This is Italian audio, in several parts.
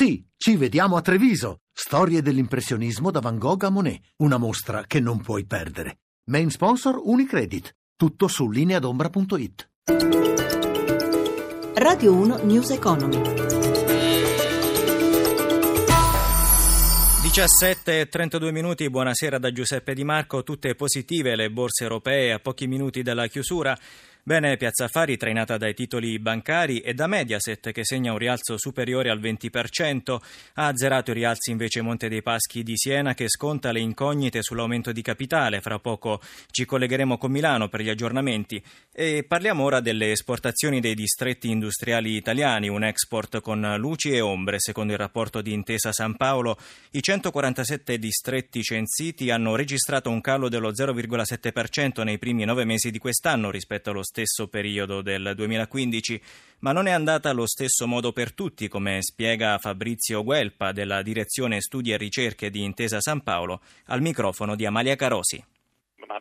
Sì, ci vediamo a Treviso. Storie dell'impressionismo da Van Gogh a Monet. Una mostra che non puoi perdere. Main sponsor Unicredit. Tutto su lineadombra.it. Radio 1 News Economy. 17 e 32 minuti, buonasera da Giuseppe Di Marco, tutte positive le borse europee a pochi minuti dalla chiusura. Bene, Piazza Affari trainata dai titoli bancari e da Mediaset che segna un rialzo superiore al 20%. Ha azzerato i rialzi invece Monte dei Paschi di Siena che sconta le incognite sull'aumento di capitale. Fra poco ci collegheremo con Milano per gli aggiornamenti. E parliamo ora delle esportazioni dei distretti industriali italiani, un export con luci e ombre. Secondo il rapporto di Intesa San Paolo, i 147 distretti censiti hanno registrato un calo dello 0,7% nei primi nove mesi di quest'anno rispetto allo stesso stesso periodo del 2015, ma non è andata allo stesso modo per tutti, come spiega Fabrizio Guelpa della Direzione Studi e Ricerche di Intesa San Paolo, al microfono di Amalia Carosi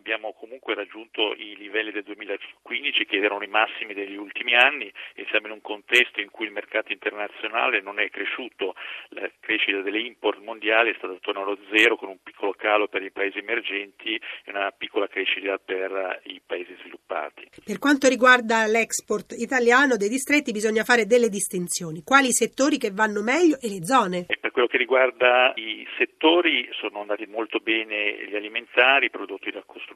abbiamo comunque raggiunto i livelli del 2015 che erano i massimi degli ultimi anni e siamo in un contesto in cui il mercato internazionale non è cresciuto, la crescita delle import mondiali è stata attorno allo zero con un piccolo calo per i paesi emergenti e una piccola crescita per i paesi sviluppati. Per quanto riguarda l'export italiano dei distretti bisogna fare delle distinzioni, quali settori che vanno meglio e le zone? E per quello che riguarda i settori sono andati molto bene gli alimentari, i prodotti da costruzione,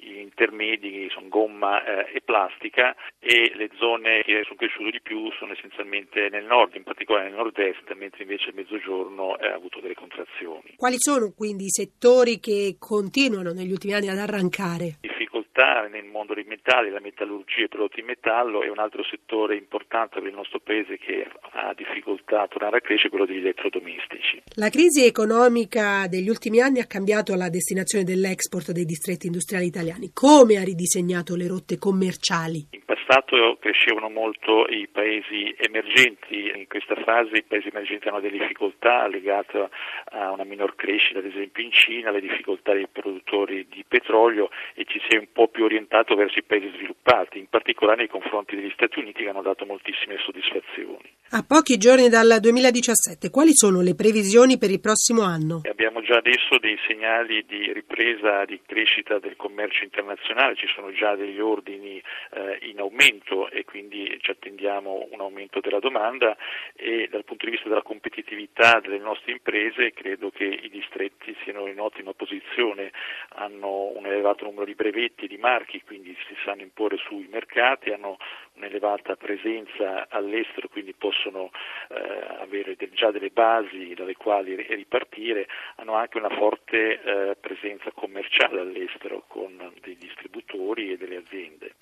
gli intermedi sono gomma eh, e plastica e le zone che sono cresciute di più sono essenzialmente nel nord, in particolare nel nord-est, mentre invece il mezzogiorno eh, ha avuto delle contrazioni. Quali sono quindi i settori che continuano negli ultimi anni ad arrancare? difficoltà nel mondo dei metalli, la metallurgia e i prodotti in metallo è un altro settore importante per il nostro paese che ha difficoltà a tornare a crescere, quello degli elettrodomestici. La crisi economica degli ultimi anni ha cambiato la destinazione dell'export dei distretti industriali italiani. Come ha ridisegnato le rotte commerciali? In passato crescevano molto i paesi emergenti, in questa fase i paesi emergenti hanno delle difficoltà legate a una minor crescita, ad esempio in Cina, le difficoltà dei produttori di petrolio e ci si è un po' più orientato verso i paesi sviluppati, in particolare nei confronti degli Stati Uniti che hanno dato moltissime soddisfazioni. A pochi giorni dal 2017, quali sono le previsioni per il prossimo anno? Abbiamo già adesso dei segnali di ripresa, di crescita del commercio internazionale, ci sono già degli ordini eh, in aumento e quindi ci attendiamo un aumento della domanda e dal punto di vista della competitività delle nostre imprese credo che i distretti siano in ottima posizione, hanno un elevato numero di brevetti e di marchi, quindi si sanno imporre sui mercati, hanno un'elevata presenza all'estero, quindi possono eh, avere del, già delle basi dalle quali ripartire, hanno anche una forte eh, presenza commerciale all'estero con dei distributori e delle aziende.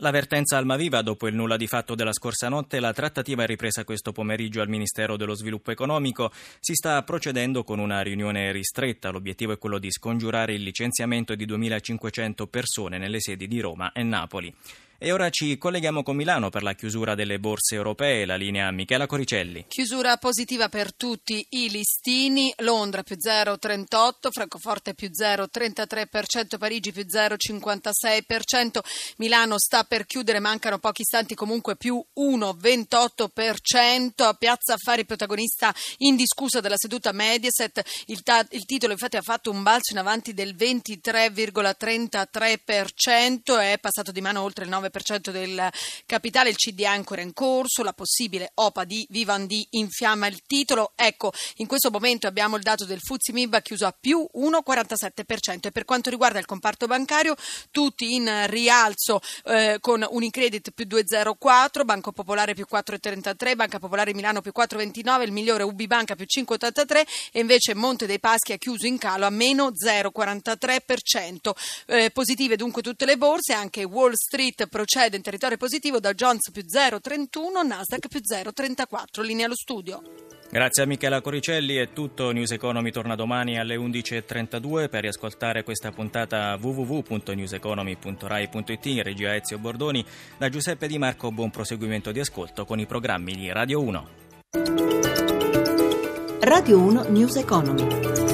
L'avvertenza Almaviva dopo il nulla di fatto della scorsa notte, la trattativa è ripresa questo pomeriggio al Ministero dello Sviluppo Economico. Si sta procedendo con una riunione ristretta. L'obiettivo è quello di scongiurare il licenziamento di 2.500 persone nelle sedi di Roma e Napoli. E ora ci colleghiamo con Milano per la chiusura delle borse europee, la linea Michela Coricelli. Chiusura positiva per tutti i listini, Londra più 0,38, Francoforte più 0,33%, Parigi più 0,56%, Milano sta per chiudere, mancano pochi istanti comunque più 1,28%, Piazza Affari protagonista indiscussa della seduta Mediaset, il, ta- il titolo infatti ha fatto un balzo in avanti del 23,33%, è passato di mano oltre il 9% 9% del capitale, il CD ancora in corso, la possibile OPA di Vivendi infiamma il titolo. Ecco, in questo momento abbiamo il dato del Fuzzi Mib chiuso a più 1,47% e per quanto riguarda il comparto bancario tutti in rialzo eh, con Unicredit più 2,04, Banco Popolare più 4,33, Banca Popolare Milano più 4,29, il migliore UB Banca più 5,83 e invece Monte dei Paschi ha chiuso in calo a meno 0,43%. Eh, positive dunque tutte le borse, anche Wall Street procede in territorio positivo da Jones più 0,31, Nasdaq più 0,34. Linea allo studio. Grazie a Michela Coricelli, è tutto. News Economy torna domani alle 11.32 per riascoltare questa puntata www.newseconomy.rai.it in regia Ezio Bordoni. Da Giuseppe Di Marco buon proseguimento di ascolto con i programmi di Radio 1. Radio 1 News Economy.